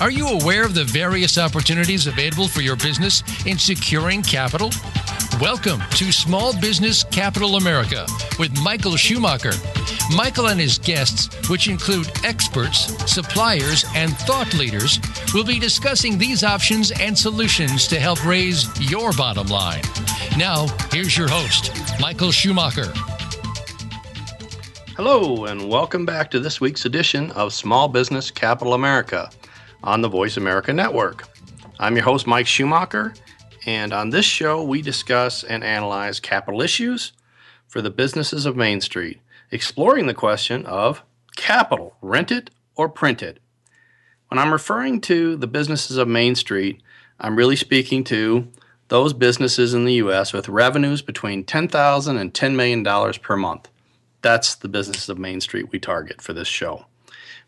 Are you aware of the various opportunities available for your business in securing capital? Welcome to Small Business Capital America with Michael Schumacher. Michael and his guests, which include experts, suppliers, and thought leaders, will be discussing these options and solutions to help raise your bottom line. Now, here's your host, Michael Schumacher. Hello, and welcome back to this week's edition of Small Business Capital America on the Voice America Network. I'm your host, Mike Schumacher, and on this show, we discuss and analyze capital issues for the businesses of Main Street, exploring the question of capital, rented or printed. When I'm referring to the businesses of Main Street, I'm really speaking to those businesses in the U.S. with revenues between $10,000 and $10 million per month. That's the businesses of Main Street we target for this show.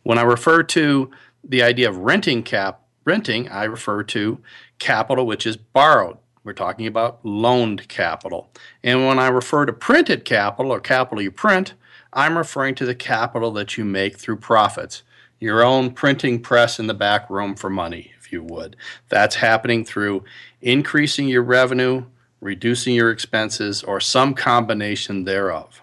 When I refer to the idea of renting cap renting, I refer to capital which is borrowed. We're talking about loaned capital. And when I refer to printed capital or capital you print, I'm referring to the capital that you make through profits. Your own printing press in the back room for money, if you would. That's happening through increasing your revenue, reducing your expenses, or some combination thereof.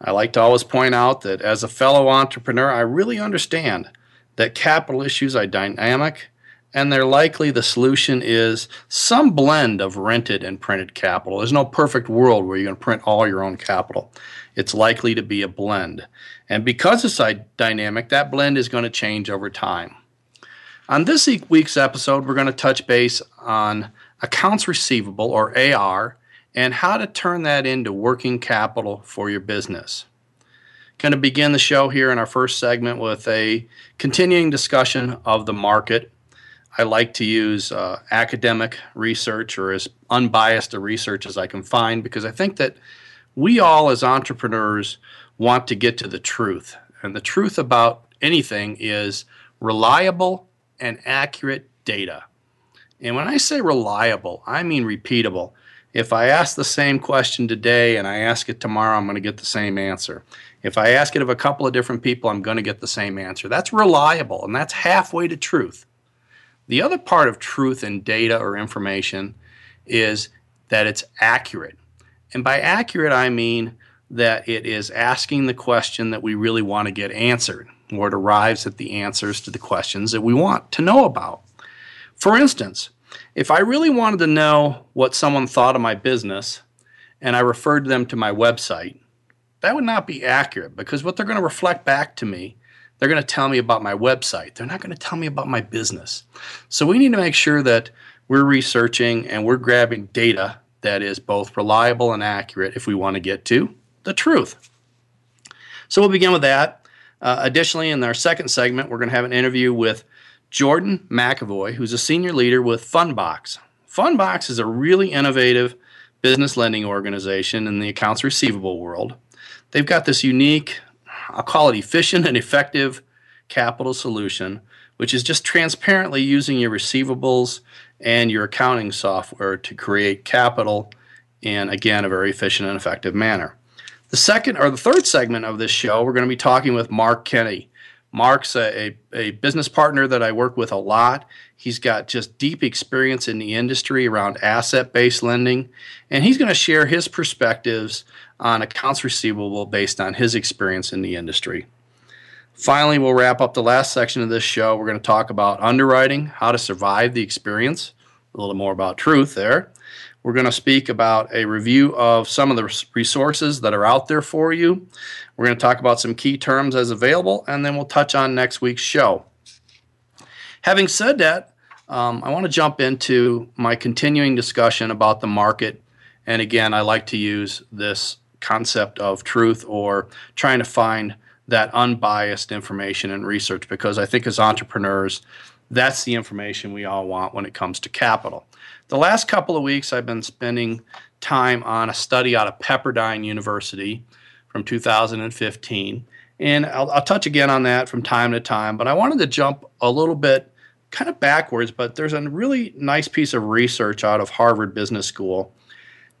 I like to always point out that as a fellow entrepreneur, I really understand that capital issues are dynamic and they're likely the solution is some blend of rented and printed capital. There's no perfect world where you're going to print all your own capital. It's likely to be a blend. And because it's dynamic, that blend is going to change over time. On this week's episode, we're going to touch base on accounts receivable or AR and how to turn that into working capital for your business. Going to begin the show here in our first segment with a continuing discussion of the market I like to use uh, academic research or as unbiased a research as I can find because I think that we all, as entrepreneurs, want to get to the truth. And the truth about anything is reliable and accurate data. And when I say reliable, I mean repeatable. If I ask the same question today and I ask it tomorrow, I'm going to get the same answer. If I ask it of a couple of different people, I'm going to get the same answer. That's reliable, and that's halfway to truth. The other part of truth in data or information is that it's accurate. And by accurate, I mean that it is asking the question that we really want to get answered, or it arrives at the answers to the questions that we want to know about. For instance, if I really wanted to know what someone thought of my business and I referred them to my website, that would not be accurate because what they're going to reflect back to me they're going to tell me about my website. They're not going to tell me about my business. So we need to make sure that we're researching and we're grabbing data that is both reliable and accurate if we want to get to the truth. So we'll begin with that. Uh, additionally, in our second segment, we're going to have an interview with Jordan MacAvoy, who's a senior leader with Fundbox. Fundbox is a really innovative business lending organization in the accounts receivable world. They've got this unique I'll call it efficient and effective capital solution, which is just transparently using your receivables and your accounting software to create capital in, again, a very efficient and effective manner. The second or the third segment of this show, we're going to be talking with Marc Kenney. Marc's a, a, business partner that I work with a lot. He's got just deep experience in the industry around asset based lending, and he's going to share his perspectives on accounts receivable based on his experience in the industry. Finally, we'll wrap up the last section of this show. We're going to talk about underwriting, how to survive the experience, a little more about truth there. We're going to speak about a review of some of the resources that are out there for you. We're going to talk about some key terms as available, and then we'll touch on next week's show. Having said that, um, I want to jump into my continuing discussion about the market. And again, I like to use this concept of truth or trying to find that unbiased information and research because I think as entrepreneurs, that's the information we all want when it comes to capital. The last couple of weeks, I've been spending time on a study out of Pepperdine University from 2015. And I'll, I'll, touch again on that from time to time, but I wanted to jump a little bit kind of backwards, but there's a really nice piece of research out of Harvard Business School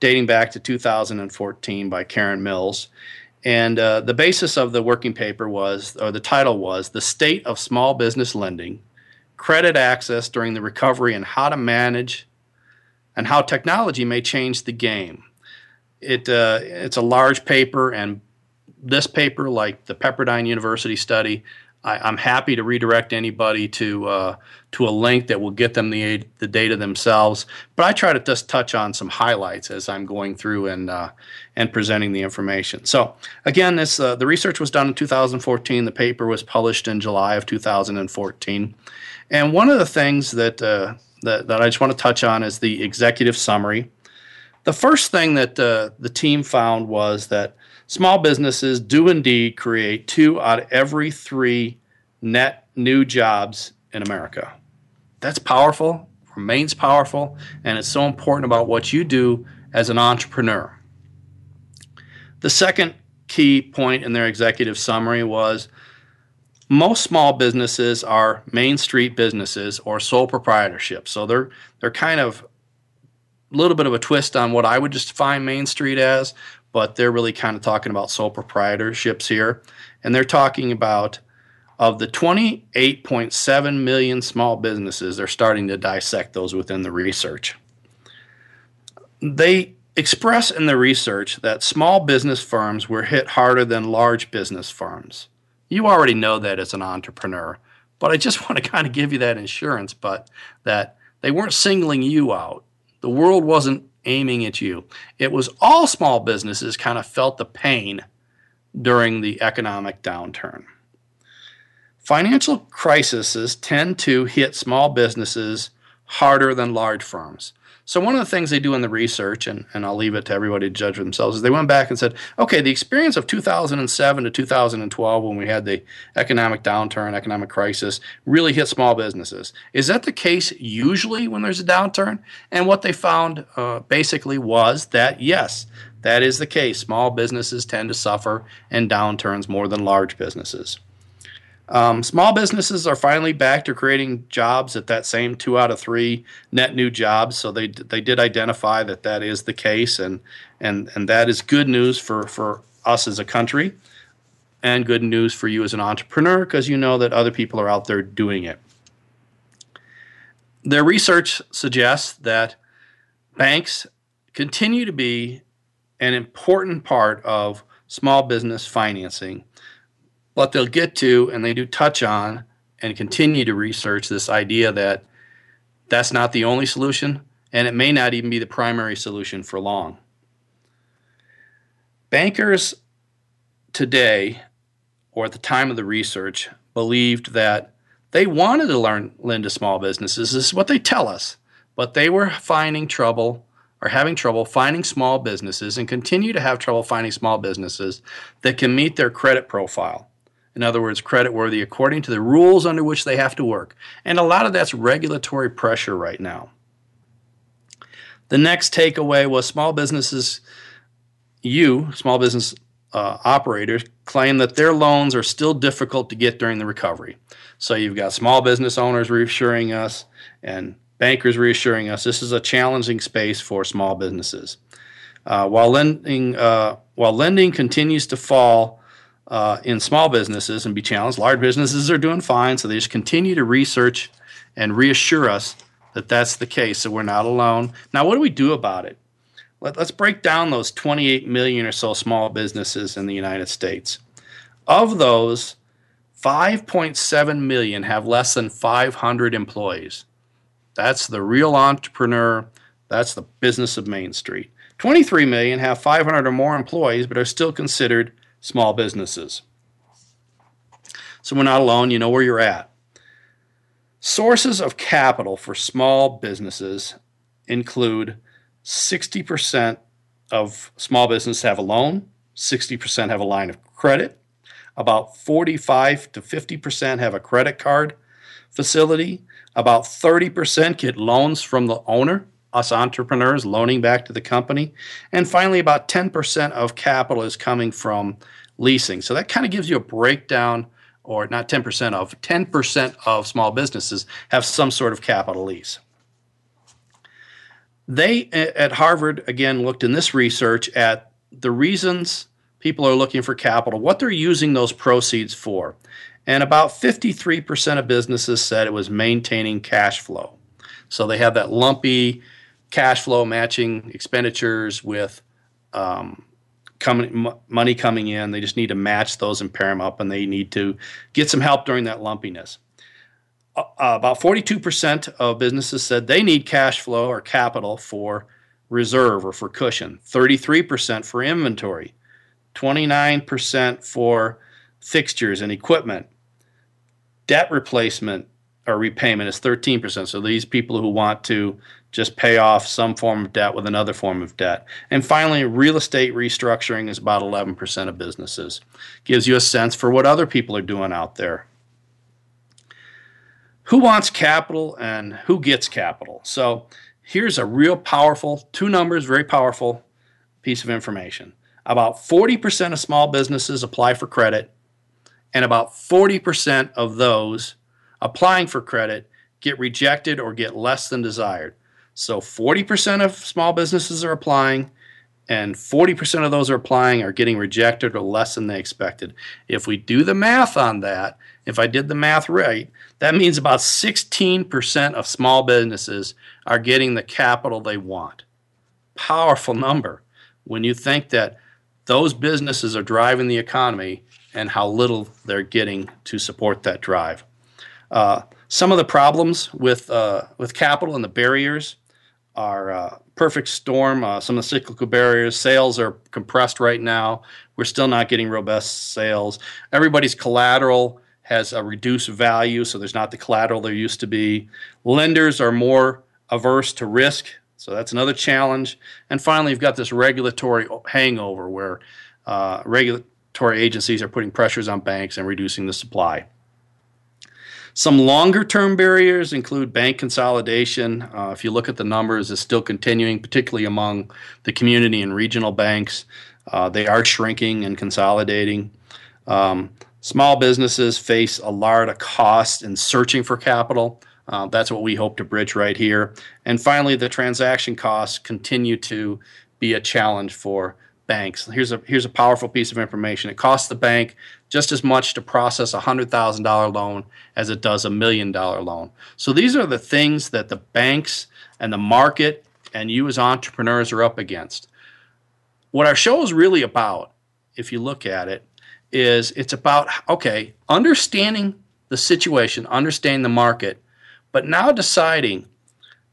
dating back to 2014 by Karen Mills. And uh, the basis of the working paper was, or the title was, The State of Small Business Lending Credit Access During the Recovery and How to Manage and How Technology May Change the Game. It, uh, it's a large paper, and this paper, like the Pepperdine University study, I, am happy to redirect anybody to uh, to a link that will get them the the data themselves. But I try to just touch on some highlights as I'm going through and uh, and presenting the information. So again, this uh, the research was done in 2014. The paper was published in July of 2014. And one of the things that uh, that, that I just want to touch on is the executive summary. The first thing that uh, the team found was that Small businesses do indeed create two out of every three net new jobs in America. That's powerful, remains powerful, and it's so important about what you do as an entrepreneur. The second key point in their executive summary was most small businesses are main street businesses or sole proprietorship. So they're they're kind of a little bit of a twist on what I would just define Main Street as, but they're really kind of talking about sole proprietorships here. And they're talking about of the 28.7 million small businesses, they're starting to dissect those within the research. They express in the research that small business firms were hit harder than large business firms. You already know that as an entrepreneur, but I just want to kind of give you that insurance, but that they weren't singling you out. The world wasn't aiming at you. It was all small businesses kind of felt the pain during the economic downturn. Financial crises tend to hit small businesses harder than large firms. So one of the things they do in the research, and, and I'll leave it to everybody to judge for themselves, is they went back and said, okay, the experience of 2007 to 2012 when we had the economic downturn, economic crisis, really hit small businesses. Is that the case usually when there's a downturn? And what they found uh, basically was that yes, that is the case. Small businesses tend to suffer in downturns more than large businesses. Um, small businesses are finally back to creating jobs at that same two out of three net new jobs. So they they did identify that that is the case, and and and that is good news for for us as a country, and good news for you as an entrepreneur because you know that other people are out there doing it. Their research suggests that banks continue to be an important part of small business financing what they'll get to, and they do touch on and continue to research this idea that that's not the only solution, and it may not even be the primary solution for long. Bankers today, or at the time of the research, believed that they wanted to learn lend to small businesses. This is what they tell us, but they were finding trouble or having trouble finding small businesses and continue to have trouble finding small businesses that can meet their credit profile. In other words, creditworthy according to the rules under which they have to work. And a lot of that's regulatory pressure right now. The next takeaway was small businesses, you, small business uh, operators, claim that their loans are still difficult to get during the recovery. So you've got small business owners reassuring us and bankers reassuring us this is a challenging space for small businesses. Uh, while lending, uh, while lending continues to fall uh, in small businesses and be challenged. Large businesses are doing fine, so they just continue to research and reassure us that that's the case, so we're not alone. Now, what do we do about it? Let, us break down those 28 million or so small businesses in the United States. Of those, 5.7 million have less than 500 employees. That's the real entrepreneur. That's the business of Main Street. 23 million have 500 or more employees, but are still considered small businesses. So we're not alone, you know where you're at. Sources of capital for small businesses include 60% of small businesses have a loan, 60% have a line of credit, about 45 to 50% have a credit card facility, about 30% get loans from the owner, us entrepreneurs loaning back to the company, and finally, about 10% of capital is coming from leasing. So that kind of gives you a breakdown or not 10% of, 10% of small businesses have some sort of capital lease. They at Harvard, again, looked in this research at the reasons people are looking for capital, what they're using those proceeds for. And about 53% of businesses said it was maintaining cash flow. So they have that lumpy cash flow matching expenditures with um, coming money coming in. They just need to match those and pair them up, and they need to get some help during that lumpiness. Uh, uh about 42% of businesses said they need cash flow or capital for reserve or for cushion, 33% for inventory, 29% for fixtures and equipment. Debt replacement or repayment is 13%. So these people who want to just pay off some form of debt with another form of debt. And finally, real estate restructuring is about 11% of businesses. Gives you a sense for what other people are doing out there. Who wants capital and who gets capital? So here's a real powerful, two numbers, very powerful piece of information. About 40% of small businesses apply for credit, and about 40% of those applying for credit get rejected or get less than desired. So 40% of small businesses are applying, and 40% of those are applying are getting rejected or less than they expected. If we do the math on that, if I did the math right, that means about 16% of small businesses are getting the capital they want. Powerful number when you think that those businesses are driving the economy and how little they're getting to support that drive. Uh, some of the problems with uh, with capital and the barriers are uh, perfect storm. Uh, some of the cyclical barriers. Sales are compressed right now. We're still not getting robust sales. Everybody's collateral has a reduced value, so there's not the collateral there used to be. Lenders are more averse to risk, so that's another challenge. And finally, you've got this regulatory hangover where uh, regulatory agencies are putting pressures on banks and reducing the supply. Some longer term barriers include bank consolidation. Uh, if you look at the numbers, it's still continuing, particularly among the community and regional banks. Uh, they are shrinking and consolidating. Um, small businesses face a lot of cost in searching for capital. Uh, that's what we hope to bridge right here. And finally, the transaction costs continue to be a challenge for banks. Here's a here's a powerful piece of information. It costs the bank just as much to process a $100,000 loan as it does a million dollar loan. So these are the things that the banks and the market and you as entrepreneurs are up against. What our show is really about, if you look at it, is it's about, okay, understanding the situation, understanding the market, but now deciding,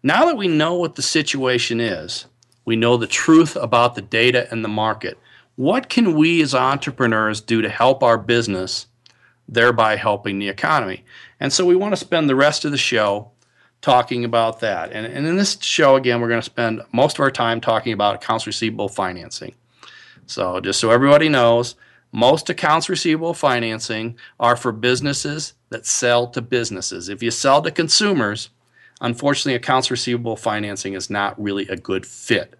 now that we know what the situation is, we know the truth about the data and the market what can we as entrepreneurs do to help our business, thereby helping the economy? And so we want to spend the rest of the show talking about that. And, and in this show, again, we're going to spend most of our time talking about accounts receivable financing. So, just so everybody knows, most accounts receivable financing are for businesses that sell to businesses. If you sell to consumers, unfortunately, accounts receivable financing is not really a good fit.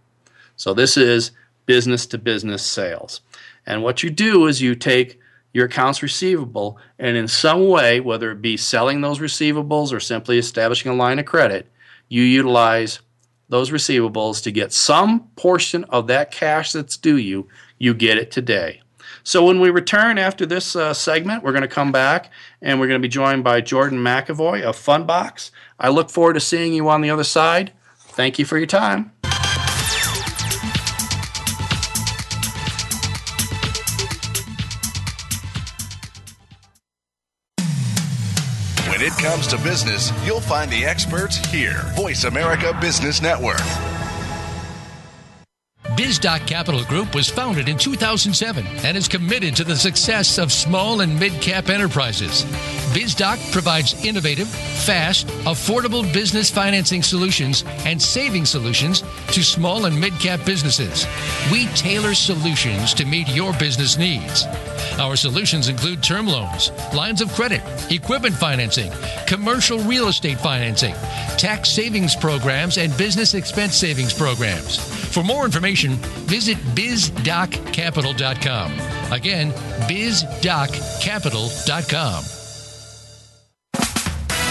So, this is business to business sales. And what you do is you take your accounts receivable and in some way, whether it be selling those receivables or simply establishing a line of credit, you utilize those receivables to get some portion of that cash that's due you, you get it today. So when we return after this uh, segment, we're going to come back and we're going to be joined by Jordan MacAvoy of Fundbox. I look forward to seeing you on the other side. Thank you for your time. Comes to business, you'll find the experts here. Voice America Business Network. BizDoc Capital Group was founded in 2007 and is committed to the success of small and mid cap enterprises. BizDoc provides innovative, fast, affordable business financing solutions and saving solutions to small and mid cap businesses. We tailor solutions to meet your business needs. Our solutions include term loans, lines of credit, equipment financing, commercial real estate financing, tax savings programs, and business expense savings programs. For more information, visit bizdoccapital.com. Again, bizdoccapital.com.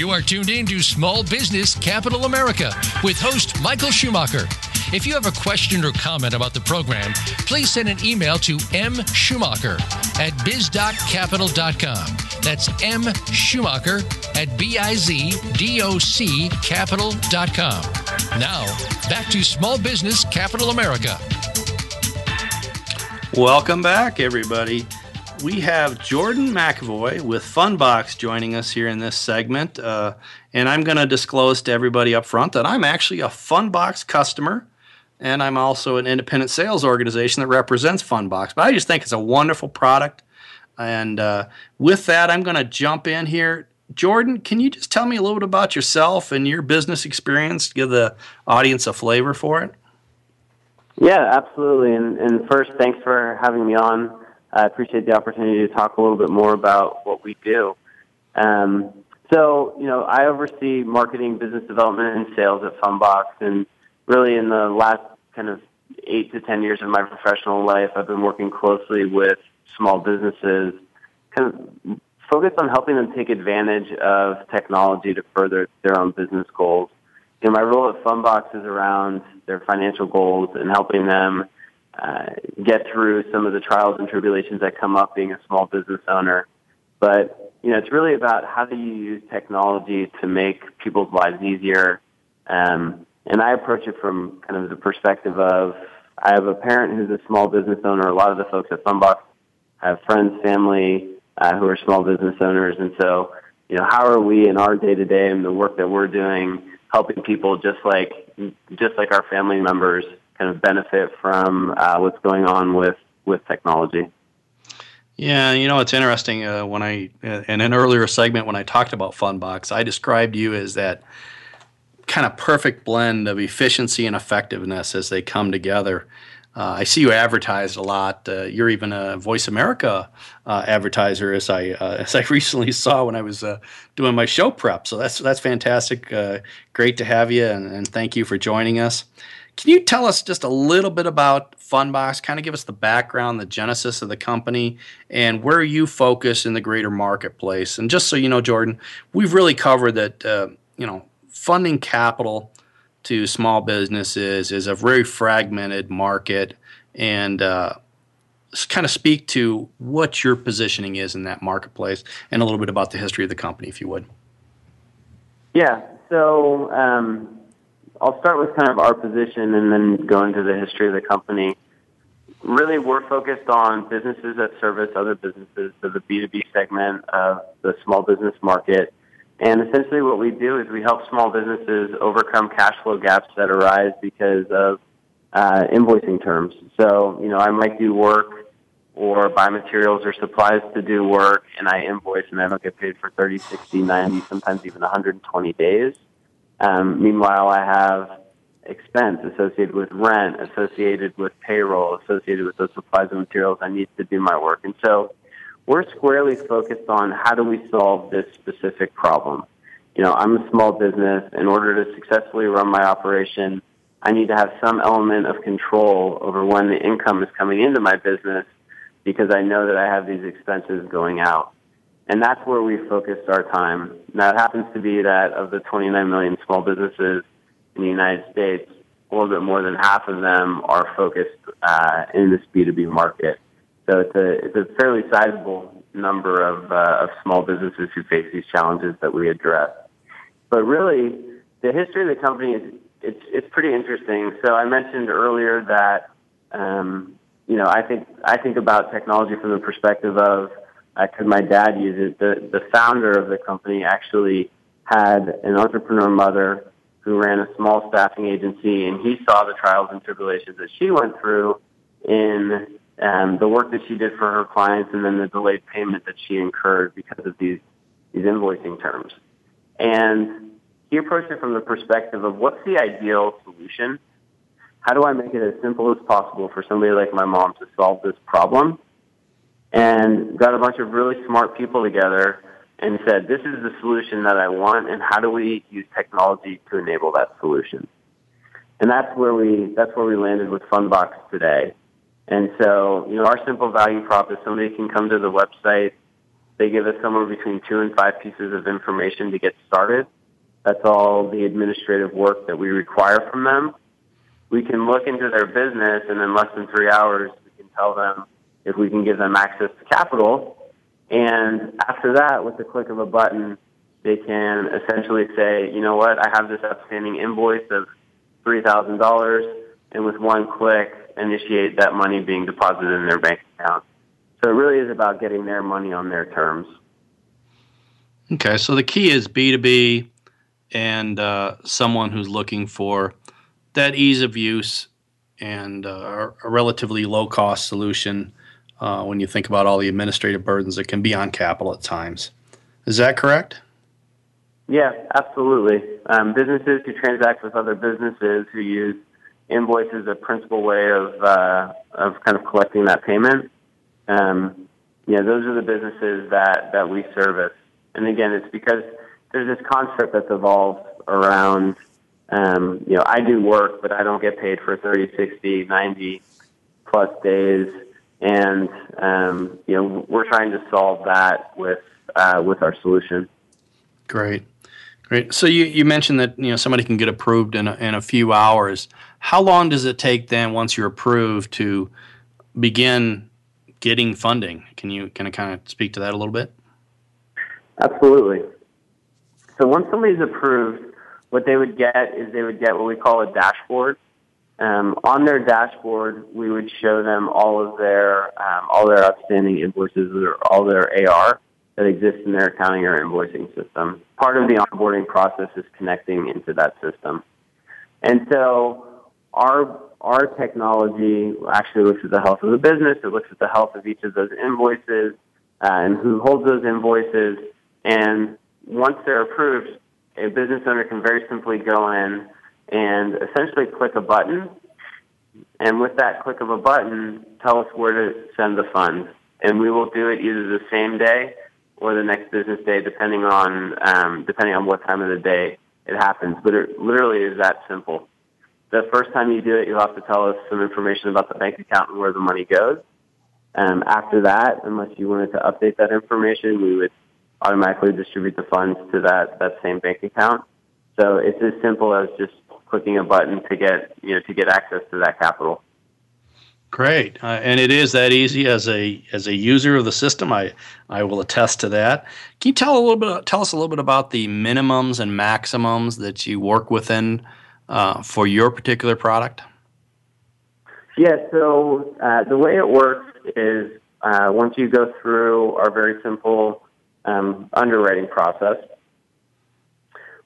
You are tuned in to Small Business Capital America with host Michael Schumacher. If you have a question or comment about the program, please send an email to mschumacher at bizdoccapital.com. That's M Schumacher at B-I-Z-D-O-C capital.com. Now, back to Small Business Capital America. Welcome back, everybody we have Jordan MacAvoy with Fundbox joining us here in this segment. Uh, and I'm going to disclose to everybody up front that I'm actually a Fundbox customer. And I'm also an independent sales organization that represents Fundbox. But I just think it's a wonderful product. And uh, with that, I'm going to jump in here. Jordan, can you just tell me a little bit about yourself and your business experience to give the audience a flavor for it? Yeah, absolutely. And, and first, thanks for having me on. I appreciate the opportunity to talk a little bit more about what we do. Um, so, you know, I oversee marketing, business development, and sales at Fundbox. And really, in the last kind of eight to 10 years of my professional life, I've been working closely with small businesses, kind of focused on helping them take advantage of technology to further their own business goals. You know, my role at Fundbox is around their financial goals and helping them uh, get through some of the trials and tribulations that come up being a small business owner. But you know, it's really about how do you use technology to make people's lives easier. Um, and I approach it from kind of the perspective of I have a parent who's a small business owner. A lot of the folks at Fundbox have friends, family uh, who are small business owners, and so you know, how are we in our day to day and the work that we're doing helping people just like just like our family members kind of benefit from uh, what's going on with with technology. Yeah, you know it's interesting. Uh, when I in an earlier segment when I talked about Fundbox, I described you as that kind of perfect blend of efficiency and effectiveness as they come together. Uh, I see you advertised a lot. Uh, you're even a Voice America uh, advertiser, as I uh, as I recently saw when I was uh, doing my show prep. So that's that's fantastic. Uh, great to have you, and, and, thank you for joining us. Can you tell us just a little bit about Fundbox? Kind of give us the background, the genesis of the company, and where you focus in the greater marketplace. And just so you know, Jordan, we've really covered that. Uh, you know, funding capital to small businesses is a very fragmented market, and uh, kind of speak to what your positioning is in that marketplace, and a little bit about the history of the company, if you would. Yeah. So. Um I'll start with kind of our position and then go into the history of the company. Really, we're focused on businesses that service other businesses, so the B2B segment of the small business market. And essentially, what we do is we help small businesses overcome cash flow gaps that arise because of uh, invoicing terms. So, you know, I might do work or buy materials or supplies to do work, and I invoice and I don't get paid for 30, 60, 90, sometimes even 120 days. Um, meanwhile, I have expense associated with rent, associated with payroll, associated with those supplies and materials I need to do my work. And so we're squarely focused on how do we solve this specific problem. You know, I'm a small business. In order to successfully run my operation, I need to have some element of control over when the income is coming into my business because I know that I have these expenses going out. And that's where we focused our time. Now, it happens to be that of the 29 million small businesses in the United States, a little bit more than half of them are focused uh, in this B2B market. So it's a it's a fairly sizable number of uh, of small businesses who face these challenges that we address. But really, the history of the company is it's it's pretty interesting. So I mentioned earlier that um, you know I think I think about technology from the perspective of uh, my dad use it? The the founder of the company actually had an entrepreneur mother who ran a small staffing agency, and he saw the trials and tribulations that she went through in um, the work that she did for her clients, and then the delayed payment that she incurred because of these these invoicing terms. And he approached it from the perspective of what's the ideal solution? How do I make it as simple as possible for somebody like my mom to solve this problem? And got a bunch of really smart people together and said, this is the solution that I want, and how do we use technology to enable that solution? And that's where we, that's where we landed with Fundbox today. And so, you know, our simple value prop is somebody can come to the website, they give us somewhere between two and five pieces of information to get started. That's all the administrative work that we require from them. We can look into their business and in less than three hours, we can tell them if we can give them access to capital and after that, with the click of a button, they can essentially say, you know what, I have this outstanding invoice of $3,000, and with one click, initiate that money being deposited in their bank account. So it really is about getting their money on their terms. Okay, so the key is B2B and uh, someone who's looking for that ease of use and uh, a relatively low cost solution uh, when you think about all the administrative burdens that can be on capital at times. Is that correct? Yeah, absolutely. Um, businesses who transact with other businesses who use invoices as a principal way of uh, of kind of collecting that payment. Um, yeah, those are the businesses that that we service. And again, it's because there's this concept that's evolved around. Um, you know, I do work, but I don't get paid for 30, 60, 90 plus days and um, you know we're trying to solve that with uh, with our solution. Great, great. So you, you mentioned that you know somebody can get approved in a, in a few hours. How long does it take then once you're approved to begin getting funding? Can you can I kind of speak to that a little bit? Absolutely. So once somebody's approved, what they would get is they would get what we call a dashboard um, on their dashboard, we would show them all of their um, all their outstanding invoices or all their AR that exists in their accounting or invoicing system. Part of the onboarding process is connecting into that system, and so our our technology actually looks at the health of the business. It looks at the health of each of those invoices uh, and who holds those invoices. And once they're approved, a business owner can very simply go in and essentially click a button. And with that click of a button, tell us where to send the funds. And we will do it either the same day or the next business day, depending on um, depending on what time of the day it happens. But it literally is that simple. The first time you do it, you'll have to tell us some information about the bank account and where the money goes. Um, after that, unless you wanted to update that information, we would automatically distribute the funds to that, that same bank account. So it's as simple as just clicking a button to get you know to get access to that capital. Great, uh, and it is that easy as a as a user of the system. I I will attest to that. Can you tell a little bit tell us a little bit about the minimums and maximums that you work within uh, for your particular product? Yeah, so uh, the way it works is uh, once you go through our very simple um, underwriting process,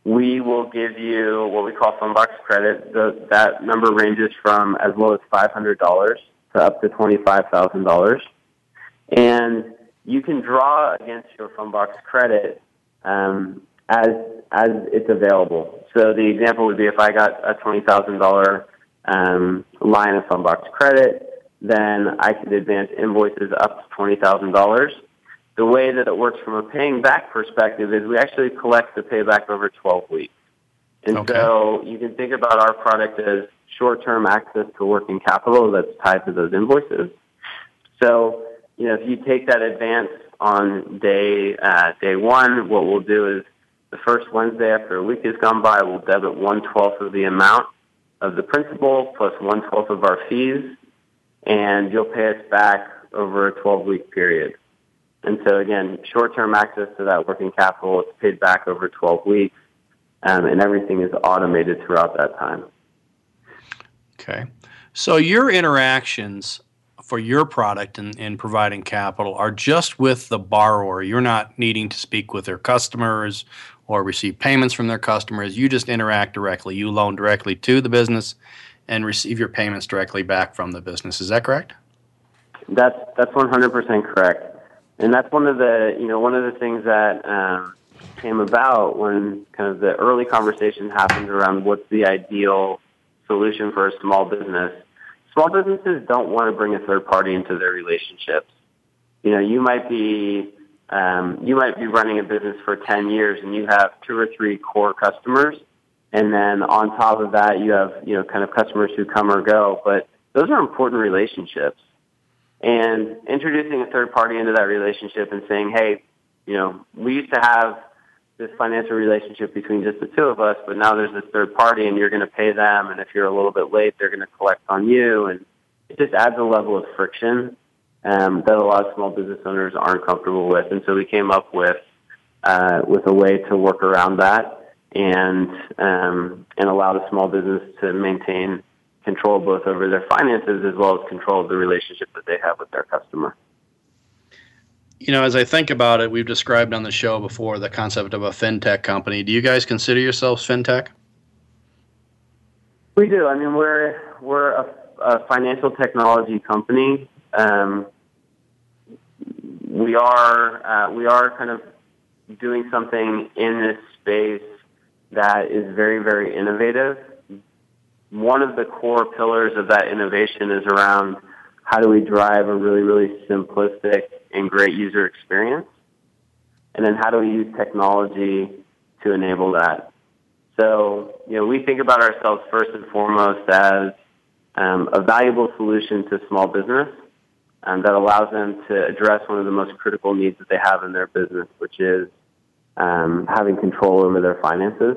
we will give you what we call Fundbox credit. The, that number ranges from as low as $500 to up to $25,000. And you can draw against your Fundbox credit um, as, as it's available. So the example would be if I got a $20,000 um, line of Fundbox credit, then I could advance invoices up to $20,000 the way that it works from a paying back perspective is we actually collect the payback over 12 weeks. And okay. so you can think about our product as short-term access to working capital that's tied to those invoices. So, you know, if you take that advance on day uh, day one, what we'll do is the first Wednesday after a week has gone by, we'll debit one twelfth of the amount of the principal plus one twelfth of our fees, and you'll pay us back over a 12 week period. And so again, short term access to that working capital is paid back over 12 weeks, um, and everything is automated throughout that time. Okay. So your interactions for your product in, in providing capital are just with the borrower. You're not needing to speak with their customers or receive payments from their customers. You just interact directly. You loan directly to the business and receive your payments directly back from the business. Is that correct? That's that's 100% correct, and that's one of the you know one of the things that um, came about when kind of the early conversation happened around what's the ideal solution for a small business. Small businesses don't want to bring a third party into their relationships. You know, you might be um, you might be running a business for 10 years and you have two or three core customers. And then on top of that, you have, you know, kind of customers who come or go, but those are important relationships. And introducing a third party into that relationship and saying, hey, you know, we used to have this financial relationship between just the two of us, but now there's this third party and you're going to pay them. And if you're a little bit late, they're going to collect on you. And it just adds a level of friction um, that a lot of small business owners aren't comfortable with. And so we came up with, uh, with a way to work around that and, um, and allow the small business to maintain control both over their finances as well as control of the relationship that they have with their customer you know, as I think about it, we've described on the show before the concept of a fintech company. Do you guys consider yourselves fintech? We do. I mean, we're we're a, a financial technology company. Um, we are uh, we are kind of doing something in this space that is very very innovative. One of the core pillars of that innovation is around how do we drive a really really simplistic and great user experience? And then how do we use technology to enable that? So, you know, we think about ourselves first and foremost as um, a valuable solution to small business um, that allows them to address one of the most critical needs that they have in their business, which is um, having control over their finances,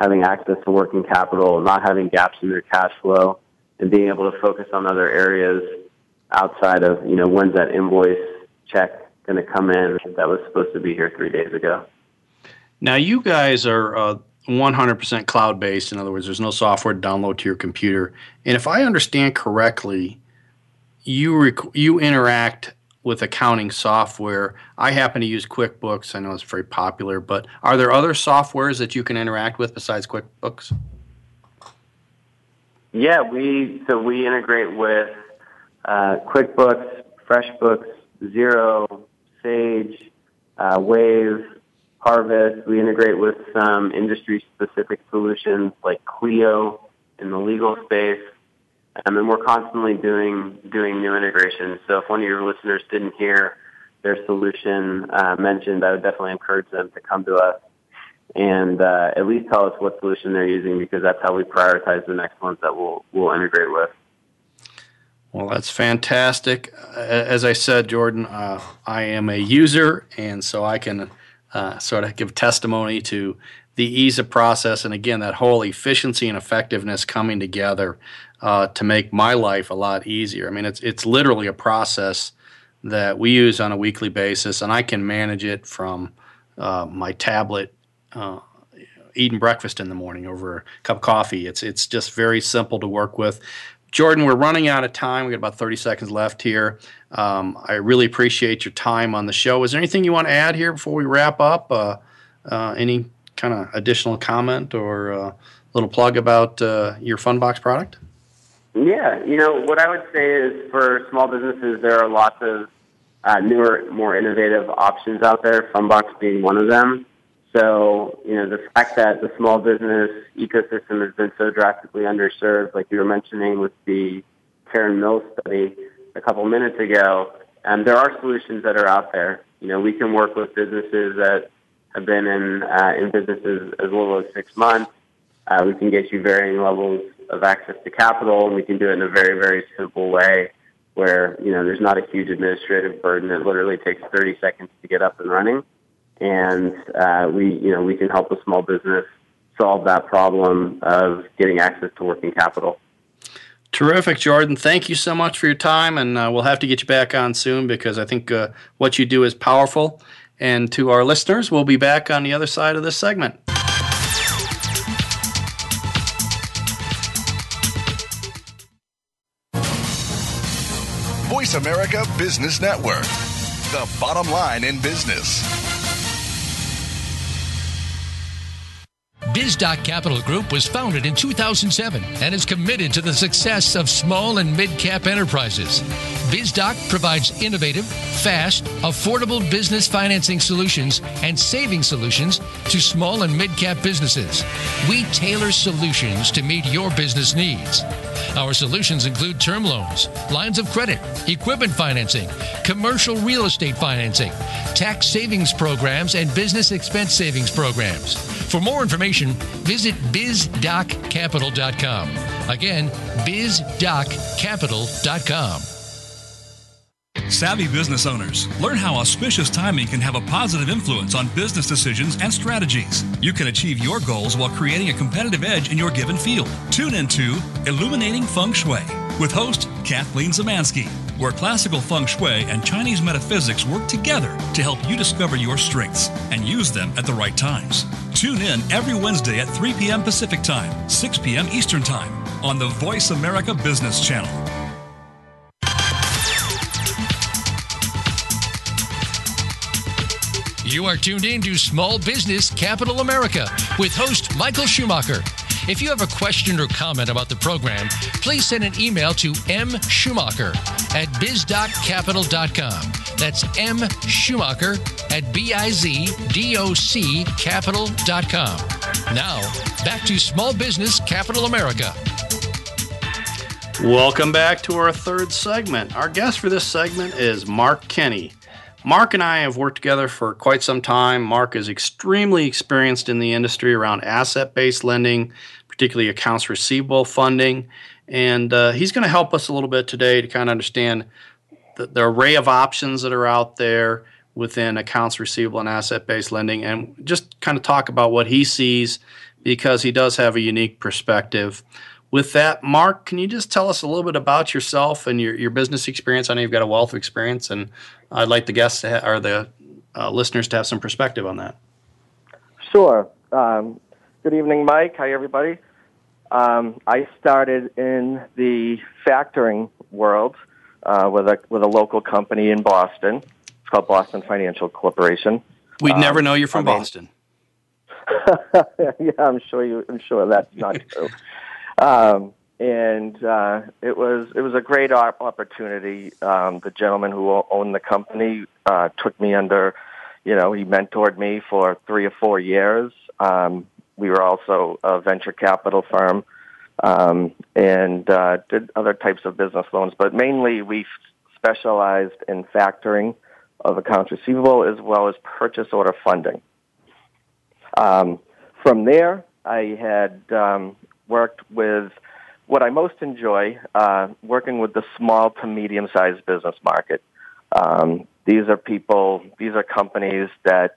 having access to working capital, not having gaps in their cash flow, and being able to focus on other areas outside of, you know, when's that invoice check going to come in that was supposed to be here three days ago. Now, you guys are uh, 100% cloud based. In other words, there's no software to download to your computer. And if I understand correctly, you rec- you interact with accounting software. I happen to use QuickBooks. I know it's very popular, but are there other softwares that you can interact with besides QuickBooks? Yeah, we so we integrate with uh, QuickBooks, FreshBooks, Xero, Sage, uh, Wave, Harvest. We integrate with some industry-specific solutions like Clio in the legal space, um, and we're constantly doing doing new integrations. So if one of your listeners didn't hear their solution uh, mentioned, I would definitely encourage them to come to us and uh, at least tell us what solution they're using because that's how we prioritize the next ones that we'll we'll integrate with. Well, that's fantastic. As I said, Jordan, uh, I am a user, and so I can uh, sort of give testimony to the ease of process, and again, that whole efficiency and effectiveness coming together uh, to make my life a lot easier. I mean, it's it's literally a process that we use on a weekly basis, and I can manage it from uh, my tablet. Uh, eating breakfast in the morning over a cup of coffee. It's it's just very simple to work with. Jordan, we're running out of time. We got about 30 seconds left here. Um, I really appreciate your time on the show. Is there anything you want to add here before we wrap up? Uh, uh, any kind of additional comment or uh, little plug about uh, your Fundbox product? Yeah, you know, what I would say is for small businesses, there are lots of uh, newer, more innovative options out there, Fundbox being one of them. So, you know, the fact that the small business ecosystem has been so drastically underserved, like you were mentioning with the Karen Mills study a couple minutes ago, and there are solutions that are out there. You know, we can work with businesses that have been in uh, in businesses as little as six months. Uh, we can get you varying levels of access to capital, and we can do it in a very, very simple way where, you know, there's not a huge administrative burden. It literally takes 30 seconds to get up and running and uh, we you know we can help a small business solve that problem of getting access to working capital. Terrific, Jordan. Thank you so much for your time, and uh, we'll have to get you back on soon because I think uh, what you do is powerful. And to our listeners, we'll be back on the other side of this segment. Voice America Business Network, the bottom line in business. BizDoc Capital Group was founded in 2007 and is committed to the success of small and mid cap enterprises. BizDoc provides innovative, fast, affordable business financing solutions and saving solutions to small and mid cap businesses. We tailor solutions to meet your business needs. Our solutions include term loans, lines of credit, equipment financing, commercial real estate financing, tax savings programs, and business expense savings programs. For more information, visit bizdoccapital.com. Again, bizdoccapital.com. Savvy business owners, learn how auspicious timing can have a positive influence on business decisions and strategies. You can achieve your goals while creating a competitive edge in your given field. Tune into Illuminating Feng Shui with host Kathleen Zemansky, where classical feng shui and Chinese metaphysics work together to help you discover your strengths and use them at the right times. Tune in every Wednesday at 3 p.m. Pacific Time, 6 p.m. Eastern Time on the Voice America Business Channel. You are tuned in to Small Business Capital America with host Michael Schumacher. If you have a question or comment about the program, please send an email to mschumacher at bizdoccapital.com. That's M Schumacher at B-I-Z-D-O-C capital.com. Now, back to Small Business Capital America. Welcome back to our third segment. Our guest for this segment is Marc Kenney. Marc and I have worked together for quite some time. Marc is extremely experienced in the industry around asset based lending, particularly accounts receivable funding. And uh, he's going to help us a little bit today to kind of understand the, the array of options that are out there within accounts receivable and asset based lending and just kind of talk about what he sees because he does have a unique perspective. With that, Marc, can you just tell us a little bit about yourself and your, your business experience? I know you've got a wealth of experience, and I'd like the guests ha- or the uh, listeners to have some perspective on that. Sure. Um, good evening, Mike. Hi, everybody. Um, I started in the factoring world uh, with a with a local company in Boston. It's called Boston Financial Corporation. We'd um, never know you're from I mean, Boston. yeah, I'm sure you. I'm sure that's not true. Um, and uh, it was it was a great opportunity. Um, the gentleman who owned the company uh, took me under, you know, he mentored me for three or four years. Um, we were also a venture capital firm um, and uh, did other types of business loans, but mainly we specialized in factoring of accounts receivable as well as purchase order funding. Um, from there, I had um, worked with what I most enjoy, uh, working with the small to medium sized business market. Um, these are people, these are companies that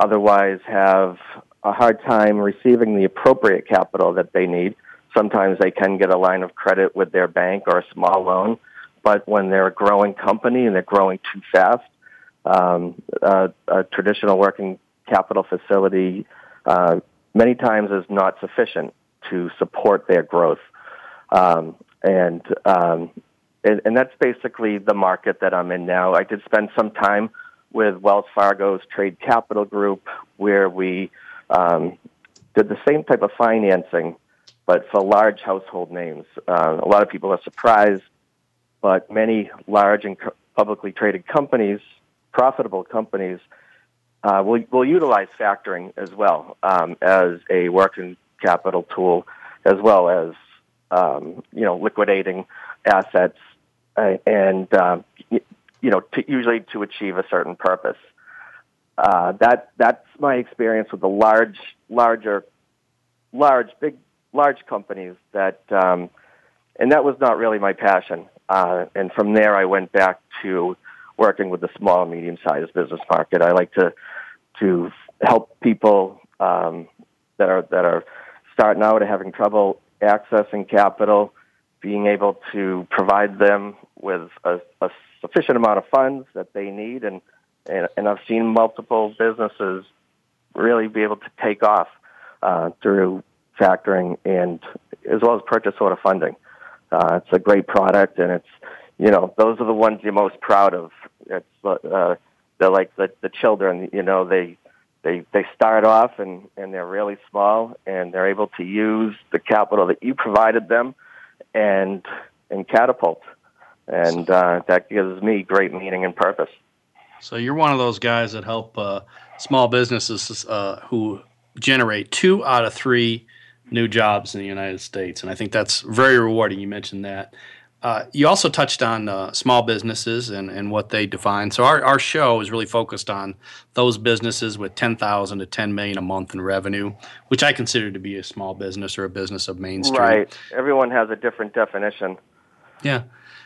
otherwise have a hard time receiving the appropriate capital that they need. Sometimes they can get a line of credit with their bank or a small loan, but when they're a growing company and they're growing too fast, um, uh, a traditional working capital facility uh, many times is not sufficient to support their growth. Um, and, um, and and that's basically the market that I'm in now. I did spend some time with Wells Fargo's Trade Capital Group, where we um, did the same type of financing, but for large household names. Uh, a lot of people are surprised, but many large and publicly traded companies, profitable companies, uh, will will utilize factoring as well um, as a working capital tool, as well as um, you know liquidating assets uh, and uh, you know to, usually to achieve a certain purpose. Uh, that that's my experience with the large, larger, large, big, large companies. That um, and that was not really my passion. Uh, and from there, I went back to working with the small medium-sized business market. I like to to help people um, that are that are starting out and having trouble accessing capital being able to provide them with a, a sufficient amount of funds that they need, and, and and I've seen multiple businesses really be able to take off uh, through factoring and as well as purchase order funding. Uh, it's a great product, and it's you know those are the ones you're most proud of. It's uh, they're like the the children. You know they they they start off and and they're really small, and they're able to use the capital that you provided them, and and catapult, and uh, that gives me great meaning and purpose. So you're one of those guys that help uh, small businesses uh, who generate two out of three new jobs in the United States, and I think that's very rewarding. You mentioned that. Uh, you also touched on uh, small businesses and, and what they define. So our, our show is really focused on those businesses with 10,000 to 10 million a month in revenue, which I consider to be a small business or a business of Main Street. Right. Everyone has a different definition. Yeah.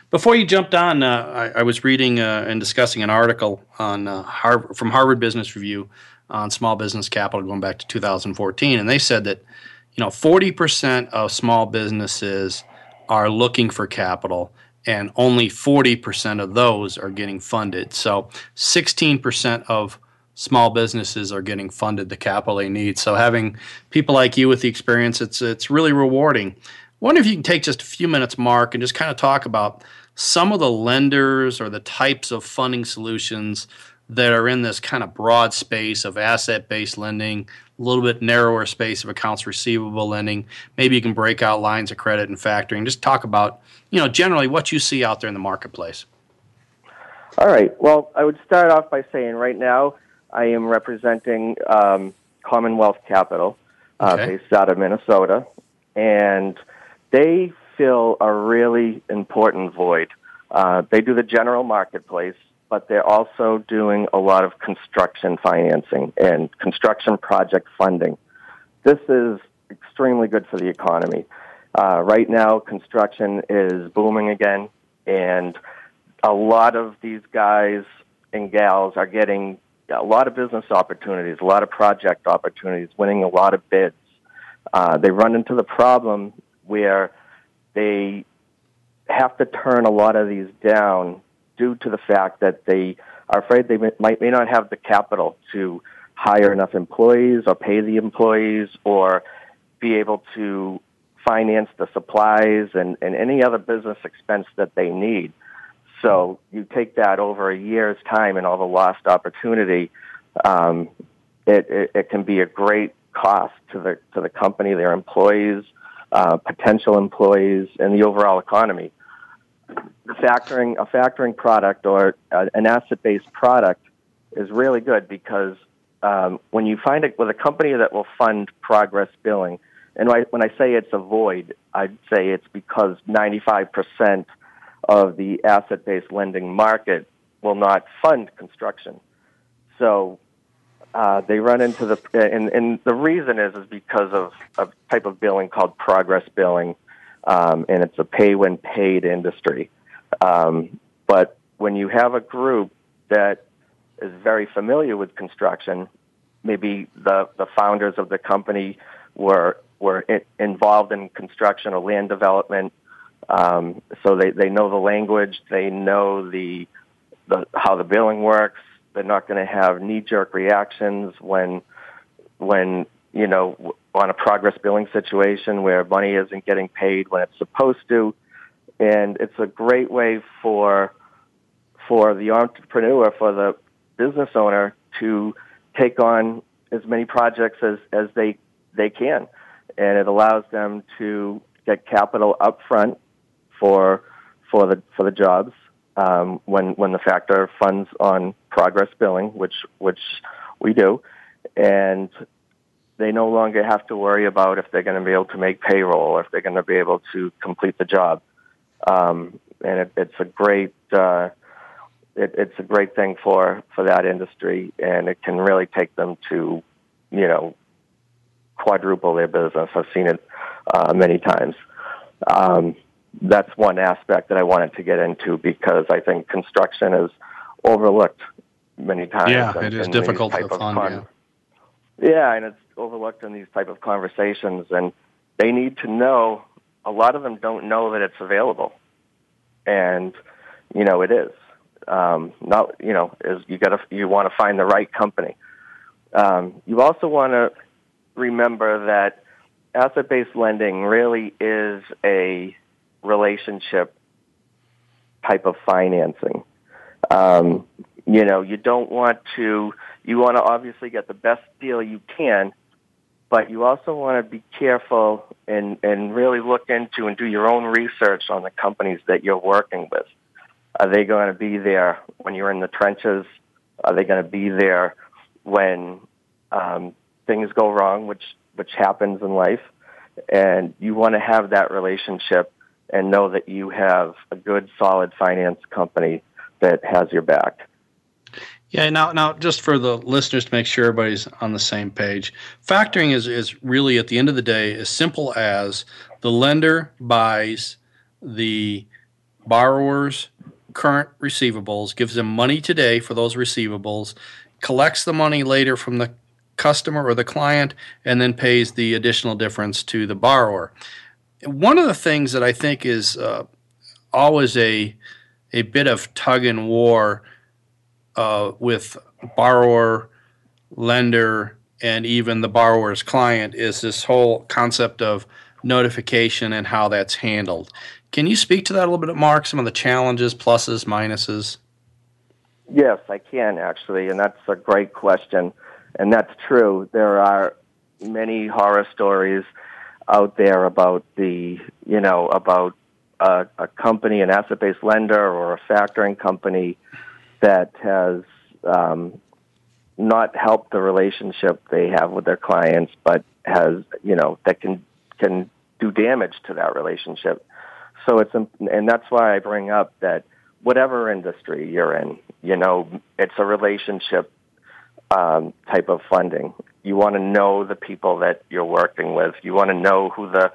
Before you jumped on, uh, I, I, was reading uh, and discussing an article on uh, Harvard, from Harvard Business Review on small business capital going back to 2014, and they said that you know 40% of small businesses are looking for capital and only 40% of those are getting funded. So 16% of small businesses are getting funded the capital they need. So having people like you with the experience, it's it's really rewarding. I wonder if you can take just a few minutes, Marc, and just kind of talk about some of the lenders or the types of funding solutions that are in this kind of broad space of asset-based lending, a little bit narrower space of accounts receivable lending. Maybe you can break out lines of credit and factoring. Just talk about, you know, generally what you see out there in the marketplace. All right. Well, I would start off by saying right now I am representing um, Commonwealth Capital, uh, okay. based out of Minnesota, and they fill a really important void. Uh, they do the general marketplace but they're also doing a lot of construction financing and construction project funding. This is extremely good for the economy. Uh, right now, construction is booming again, and a lot of these guys and gals are getting a lot of business opportunities, a lot of project opportunities, winning a lot of bids. Uh, they run into the problem where they have to turn a lot of these down due to the fact that they are afraid they may, might may not have the capital to hire enough employees or pay the employees or be able to finance the supplies and, and any other business expense that they need. So you take that over a year's time and all the lost opportunity, um, it, it, it can be a great cost to the to the company, their employees, uh, potential employees, and the overall economy factoring a factoring product or an asset-based product is really good because um, when you find it with a company that will fund progress billing, and when I say it's a void, I'd say it's because 95% of the asset-based lending market will not fund construction. So uh, they run into the and, and the reason is is because of a type of billing called progress billing, um, and it's a pay when paid industry. Um, but when you have a group that is very familiar with construction, maybe the, the founders of the company were were involved in construction or land development, um, so they, they know the language, they know the, the how the billing works. They're not going to have knee jerk reactions when when you know on a progress billing situation where money isn't getting paid when it's supposed to. And it's a great way for for the entrepreneur, for the business owner to take on as many projects as, as they they can, and it allows them to get capital up front for for the for the jobs um, when when the factor funds on progress billing, which which we do, and they no longer have to worry about if they're going to be able to make payroll or if they're going to be able to complete the job um, and it, it's a great uh, it, it's a great thing for for that industry, and it can really take them to you know quadruple their business. I've seen it uh, many times. Um, that's one aspect that I wanted to get into because I think construction is overlooked many times. Yeah, it is difficult to fund. Yeah. yeah, and it's overlooked in these type of conversations, and they need to know a lot of them don't know that it's available, and you know it is. Um, not you know is you got to you want to find the right company. Um, you also want to remember that asset-based lending really is a relationship type of financing. Um, you know, you don't want to. You want to obviously get the best deal you can, but you also want to be careful and and really look into and do your own research on the companies that you're working with. Are they going to be there when you're in the trenches? Are they going to be there when um, things go wrong, which which happens in life? And you want to have that relationship and know that you have a good, solid finance company that has your back. Yeah, now now just for the listeners to make sure everybody's on the same page. Factoring is is really at the end of the day as simple as the lender buys the borrower's current receivables, gives them money today for those receivables, collects the money later from the customer or the client, and then pays the additional difference to the borrower. One of the things that I think is uh, always a a bit of tug and war uh, with borrower, lender, and even the borrower's client is this whole concept of notification and how that's handled. Can you speak to that a little bit, Marc? Some of the challenges, pluses, minuses? Yes, I can actually, and that's a great question. And that's true. There are many horror stories out there about the, you know, about a, a company, an asset-based lender or a factoring company that has um, not helped the relationship they have with their clients, but has, you know, that can can do damage to that relationship. So it's, and that's why I bring up that whatever industry you're in, you know, it's a relationship um, type of funding. You want to know the people that you're working with. You want to know who the,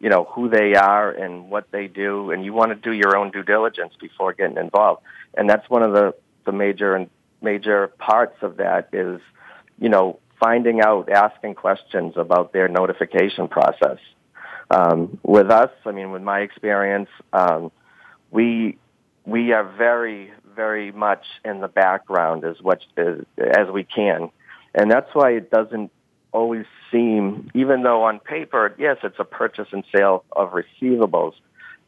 you know, who they are and what they do, and you want to do your own due diligence before getting involved. And that's one of the the major and major parts of that is, you know, finding out, asking questions about their notification process. Um, with us, I mean, with my experience, um, we we are very, very much in the background as much as, as we can. And that's why it doesn't always seem, even though on paper, yes, it's a purchase and sale of receivables,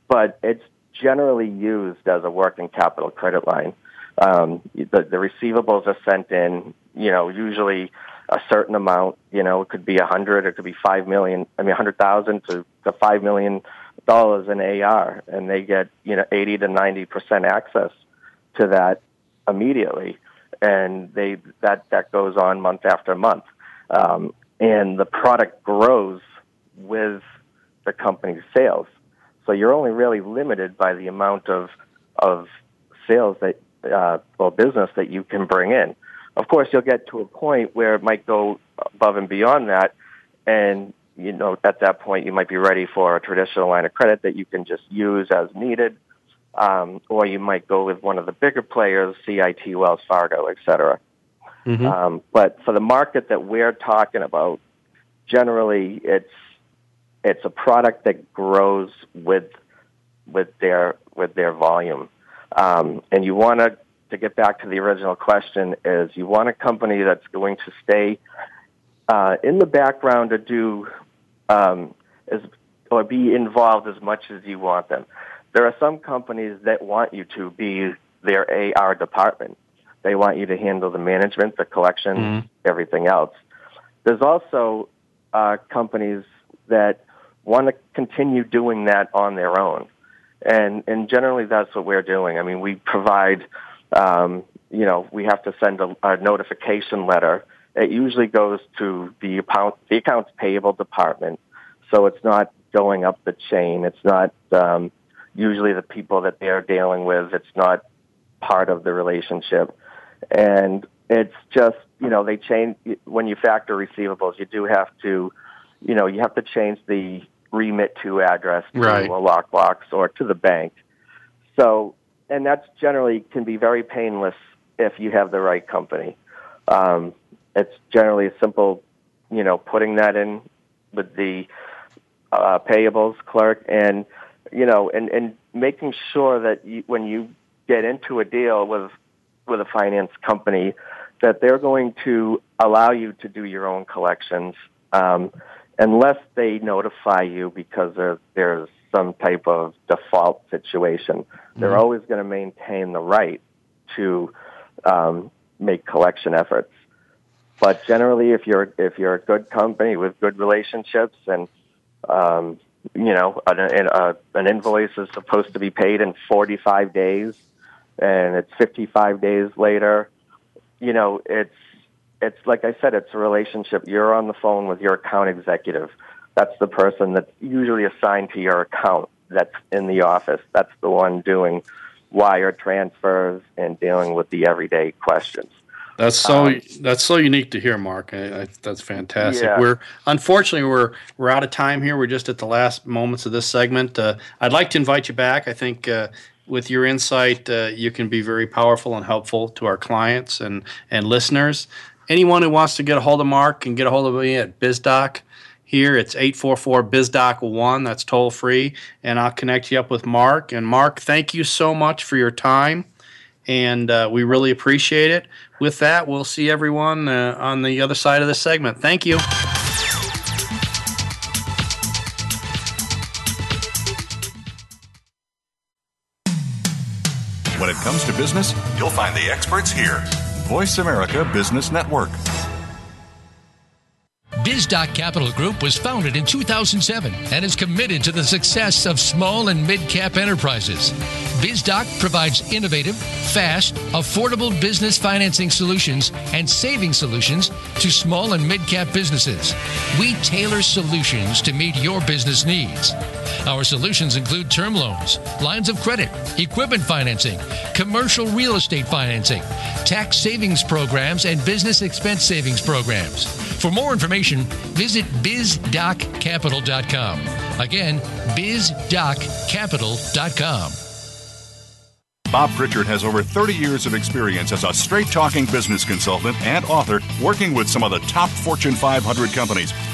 but it's generally used as a working capital credit line. Um, the, the receivables are sent in, you know, usually a certain amount, you know, it could be a hundred, it could be five million, I mean, a hundred thousand to, to five million dollars in AR, and they get you know eighty to ninety percent access to that immediately, and they that that goes on month after month, um, and the product grows with the company's sales. So you're only really limited by the amount of of sales that uh, or business that you can bring in. Of course, you'll get to a point where it might go above and beyond that, and you know, at that point, you might be ready for a traditional line of credit that you can just use as needed, um, or you might go with one of the bigger players, CIT, Wells Fargo, et cetera. Mm-hmm. Um, but for the market that we're talking about, generally, it's it's a product that grows with with their with their volume, um, and you want to to get back to the original question is you want a company that's going to stay uh, in the background to do um, as or be involved as much as you want them. There are some companies that want you to be their AR department. They want you to handle the management, the collection, mm-hmm. everything else. There's also uh, companies that want to continue doing that on their own, and and generally that's what we're doing. I mean, we provide, um, you know, we have to send a, a notification letter it usually goes to the account, the accounts payable department. So it's not going up the chain. It's not um, usually the people that they're dealing with. It's not part of the relationship, and it's just you know they change when you factor receivables. You do have to, you know, you have to change the remit to address to right. a lockbox or to the bank. So, and that's generally can be very painless if you have the right company. Um, it's generally a simple, you know, putting that in with the uh, payables clerk, and you know, and and making sure that you, when you get into a deal with with a finance company, that they're going to allow you to do your own collections, um, unless they notify you because there, there's some type of default situation. Mm-hmm. They're always going to maintain the right to um, make collection efforts. But generally, if you're if you're a good company with good relationships and um, you know an, an, an invoice is supposed to be paid in 45 days, and it's 55 days later, you know it's it's like I said, it's a relationship. You're on the phone with your account executive. That's the person that's usually assigned to your account. That's in the office. That's the one doing wire transfers and dealing with the everyday questions. That's so um, that's so unique to hear, Marc. I, I, that's fantastic. Yeah. We're unfortunately we're we're out of time here. We're just at the last moments of this segment. Uh, I'd like to invite you back. I think uh, with your insight, uh, you can be very powerful and helpful to our clients and and listeners. Anyone who wants to get a hold of Marc can get a hold of me at BizDoc. Here it's 844 BizDoc 1. That's toll free. And I'll connect you up with Marc. And Marc, thank you so much for your time and uh, we really appreciate it. With that, we'll see everyone uh, on the other side of the segment. Thank you. When it comes to business, you'll find the experts here. Voice America Business Network. BizDoc Capital Group was founded in 2007 and is committed to the success of small and mid cap enterprises. BizDoc provides innovative, fast, affordable business financing solutions and saving solutions to small and mid cap businesses. We tailor solutions to meet your business needs. Our solutions include term loans, lines of credit, equipment financing, commercial real estate financing, tax savings programs, and business expense savings programs. For more information, visit bizdoccapital.com. Again, bizdoccapital.com. Bob Pritchard has over 30 years of experience as a straight talking business consultant and author working with some of the top Fortune 500 companies.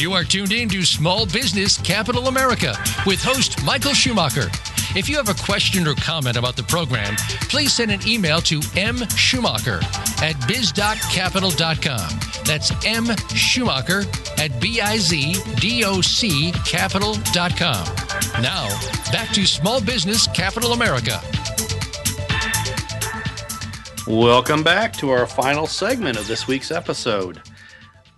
You are tuned in to Small Business Capital America with host Michael Schumacher. If you have a question or comment about the program, please send an email to mschumacher at bizdoccapital.com. That's M Schumacher at B-I-Z-D-O-C capital.com. Now, back to Small Business Capital America. Welcome back to our final segment of this week's episode.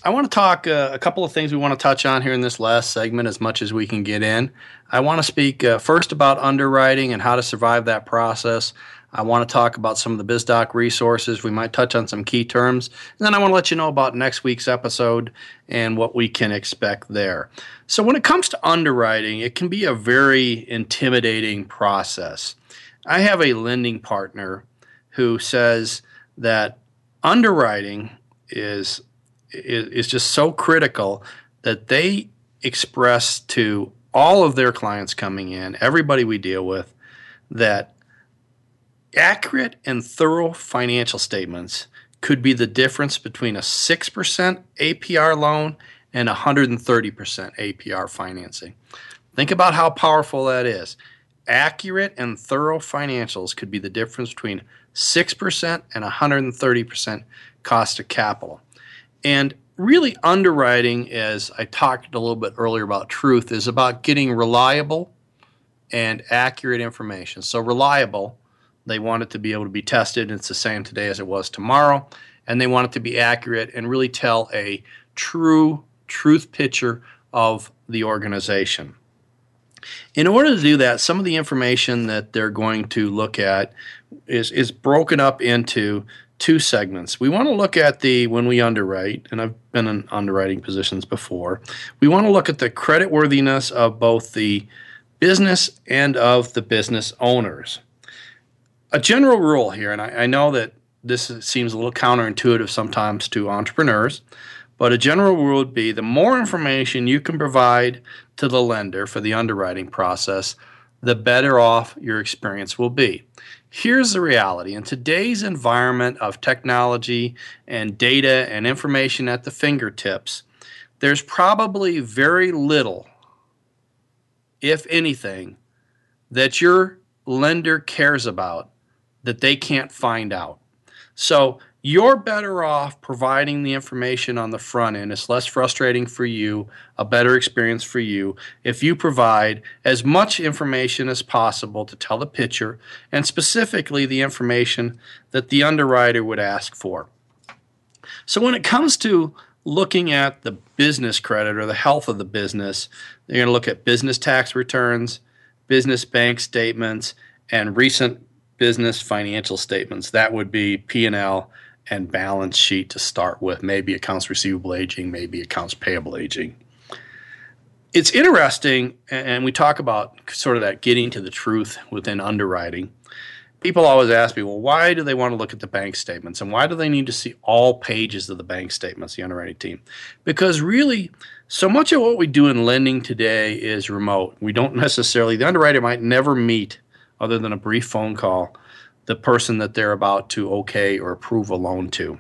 I want to talk uh, a couple of things we want to touch on here in this last segment as much as we can get in. I want to speak uh, first about underwriting and how to survive that process. I want to talk about some of the BizDoc resources. We might touch on some key terms. And then I want to let you know about next week's episode and what we can expect there. So, when it comes to underwriting, it can be a very intimidating process. I have a lending partner who says that underwriting is is, is just so critical that they express to all of their clients coming in, everybody we deal with, that accurate and thorough financial statements could be the difference between a 6% APR loan and 130% APR financing. Think about how powerful that is. Accurate and thorough financials could be the difference between 6% and 130% cost of capital. And really, underwriting, as I talked a little bit earlier about truth, is about getting reliable and accurate information. So, reliable, they want it to be able to be tested. and It's the same today as it was tomorrow. And they want it to be accurate and really tell a true truth picture of the organization. In order to do that, some of the information that they're going to look at is, is broken up into two segments. We want to look at the when we underwrite, and I've been in underwriting positions before. We want to look at the credit worthiness of both the business and of the business owners. A general rule here, and I, I know that this seems a little counterintuitive sometimes to entrepreneurs, but a general rule would be the more information you can provide to the lender for the underwriting process, the better off your experience will be. Here's the reality in today's environment of technology and data and information at the fingertips, there's probably very little, if anything, that your lender cares about that they can't find out. So you're better off providing the information on the front end. It's less frustrating for you, a better experience for you, if you provide as much information as possible to tell the picture, and specifically the information that the underwriter would ask for. So when it comes to looking at the business credit or the health of the business, they're going to look at business tax returns, business bank statements, and recent business financial statements. That would be P&L and balance sheet to start with, maybe accounts receivable aging, maybe accounts payable aging. It's interesting, and we talk about sort of that getting to the truth within underwriting. People always ask me, well, why do they want to look at the bank statements? And why do they need to see all pages of the bank statements, the underwriting team? Because really, so much of what we do in lending today is remote. We don't necessarily, the underwriter might never meet, other than a brief phone call, the person that they're about to okay or approve a loan to.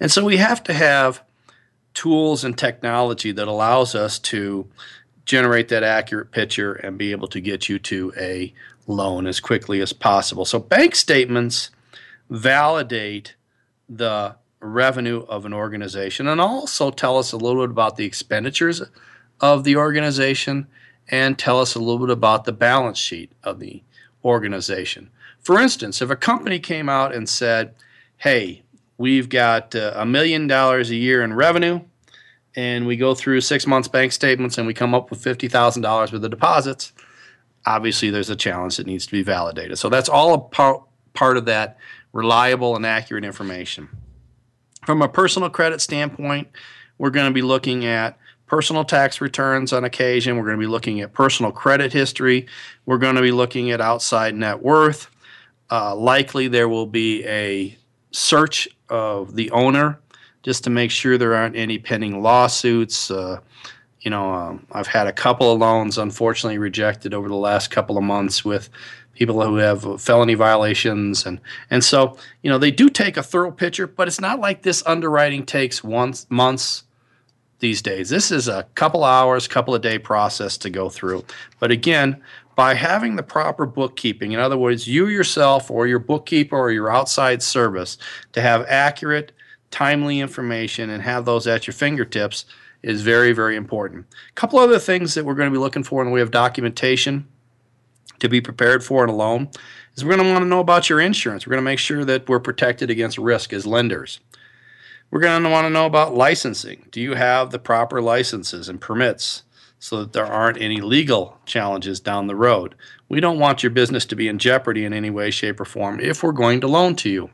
And so we have to have tools and technology that allows us to generate that accurate picture and be able to get you to a loan as quickly as possible. So bank statements validate the revenue of an organization and also tell us a little bit about the expenditures of the organization and tell us a little bit about the balance sheet of the organization. For instance, if a company came out and said, hey, we've got uh, a million dollars a year in revenue, and we go through six months bank statements and we come up with $50,000 worth of deposits, obviously there's a challenge that needs to be validated. So that's all a part, part of that reliable and accurate information. From a personal credit standpoint, we're going to be looking at personal tax returns on occasion. We're going to be looking at personal credit history. We're going to be looking at outside net worth. Uh, likely there will be a search of the owner just to make sure there aren't any pending lawsuits. Uh, you know, um, I've had a couple of loans unfortunately rejected over the last couple of months with people who have felony violations. And and so you know they do take a thorough picture but it's not like this underwriting takes once months these days. This is a couple hours couple of day process to go through. But again by having the proper bookkeeping, in other words, you yourself or your bookkeeper or your outside service to have accurate, timely information and have those at your fingertips is very, very important. A couple other things that we're going to be looking for in the way of documentation to be prepared for in a loan is we're going to want to know about your insurance. We're going to make sure that we're protected against risk as lenders. We're going to want to know about licensing. Do you have the proper licenses and permits? So that there aren't any legal challenges down the road. We don't want your business to be in jeopardy in any way, shape, or form if we're going to loan to you.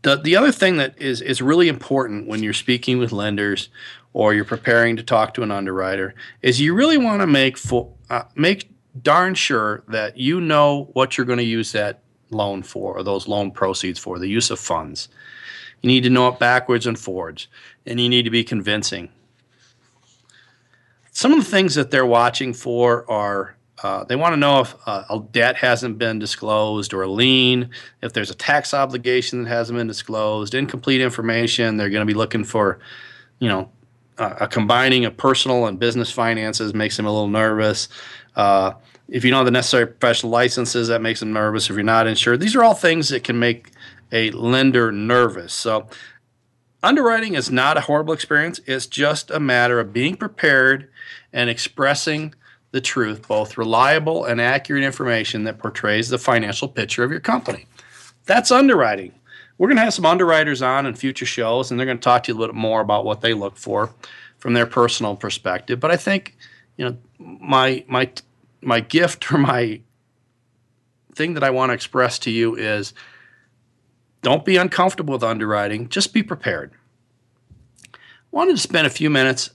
The, the other thing that is, is really important when you're speaking with lenders or you're preparing to talk to an underwriter is you really want to make full, uh, make darn sure that you know what you're going to use that loan for or those loan proceeds for, the use of funds. You need to know it backwards and forwards, and you need to be convincing. Some of the things that they're watching for are uh, they want to know if uh, a debt hasn't been disclosed or a lien, if there's a tax obligation that hasn't been disclosed, incomplete information. They're going to be looking for, you know, uh, a combining of personal and business finances makes them a little nervous. Uh, if you don't have the necessary professional licenses, that makes them nervous. If you're not insured, these are all things that can make a lender nervous. So, underwriting is not a horrible experience. It's just a matter of being prepared and expressing the truth, both reliable and accurate information that portrays the financial picture of your company. That's underwriting. We're going to have some underwriters on in future shows, and they're going to talk to you a little bit more about what they look for from their personal perspective. But I think, you know, my my my gift or my thing that I want to express to you is don't be uncomfortable with underwriting, just be prepared. I wanted to spend a few minutes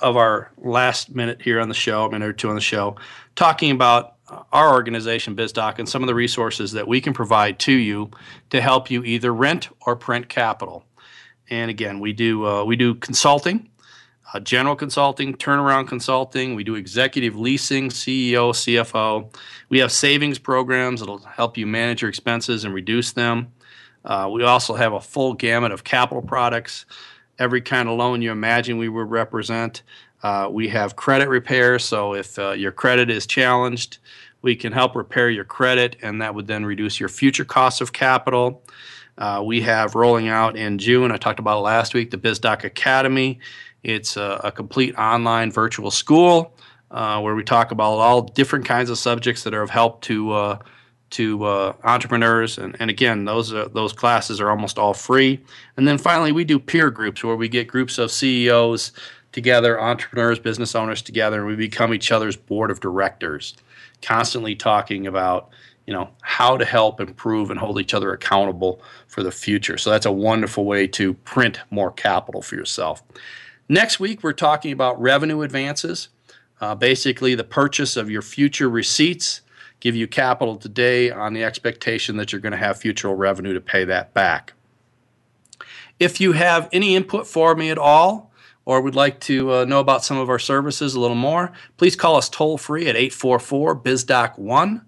of our last minute here on the show, a minute or two on the show, talking about our organization, BizDoc, and some of the resources that we can provide to you to help you either rent or print capital. And again, we do uh, we do consulting, uh, general consulting, turnaround consulting. We do executive leasing, CEO, CFO. We have savings programs that'll help you manage your expenses and reduce them. Uh, we also have a full gamut of capital products, every kind of loan you imagine we would represent. Uh, we have credit repair, so if uh, your credit is challenged, we can help repair your credit, and that would then reduce your future costs of capital. Uh, we have rolling out in June, I talked about it last week, the BizDoc Academy. It's a, a complete online virtual school uh, where we talk about all different kinds of subjects that are of help to uh, to uh, entrepreneurs. And, and again, those are, those classes are almost all free. And then finally, we do peer groups where we get groups of CEOs together, entrepreneurs, business owners together, and we become each other's board of directors, constantly talking about you know how to help improve and hold each other accountable for the future. So that's a wonderful way to print more capital for yourself. Next week, we're talking about revenue advances, uh, basically the purchase of your future receipts give you capital today on the expectation that you're going to have future revenue to pay that back. If you have any input for me at all, or would like to uh, know about some of our services a little more, please call us toll free at 844 BizDoc 1.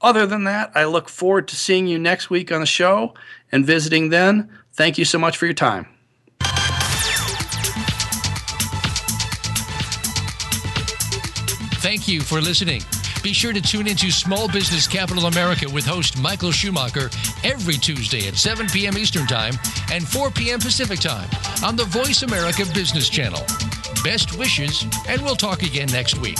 Other than that, I look forward to seeing you next week on the show and visiting then. Thank you so much for your time. Thank you for listening. Be sure to tune into Small Business Capital America with host Michael Schumacher every Tuesday at 7 p.m. Eastern Time and 4 p.m. Pacific Time on the Voice America Business Channel. Best wishes, and we'll talk again next week.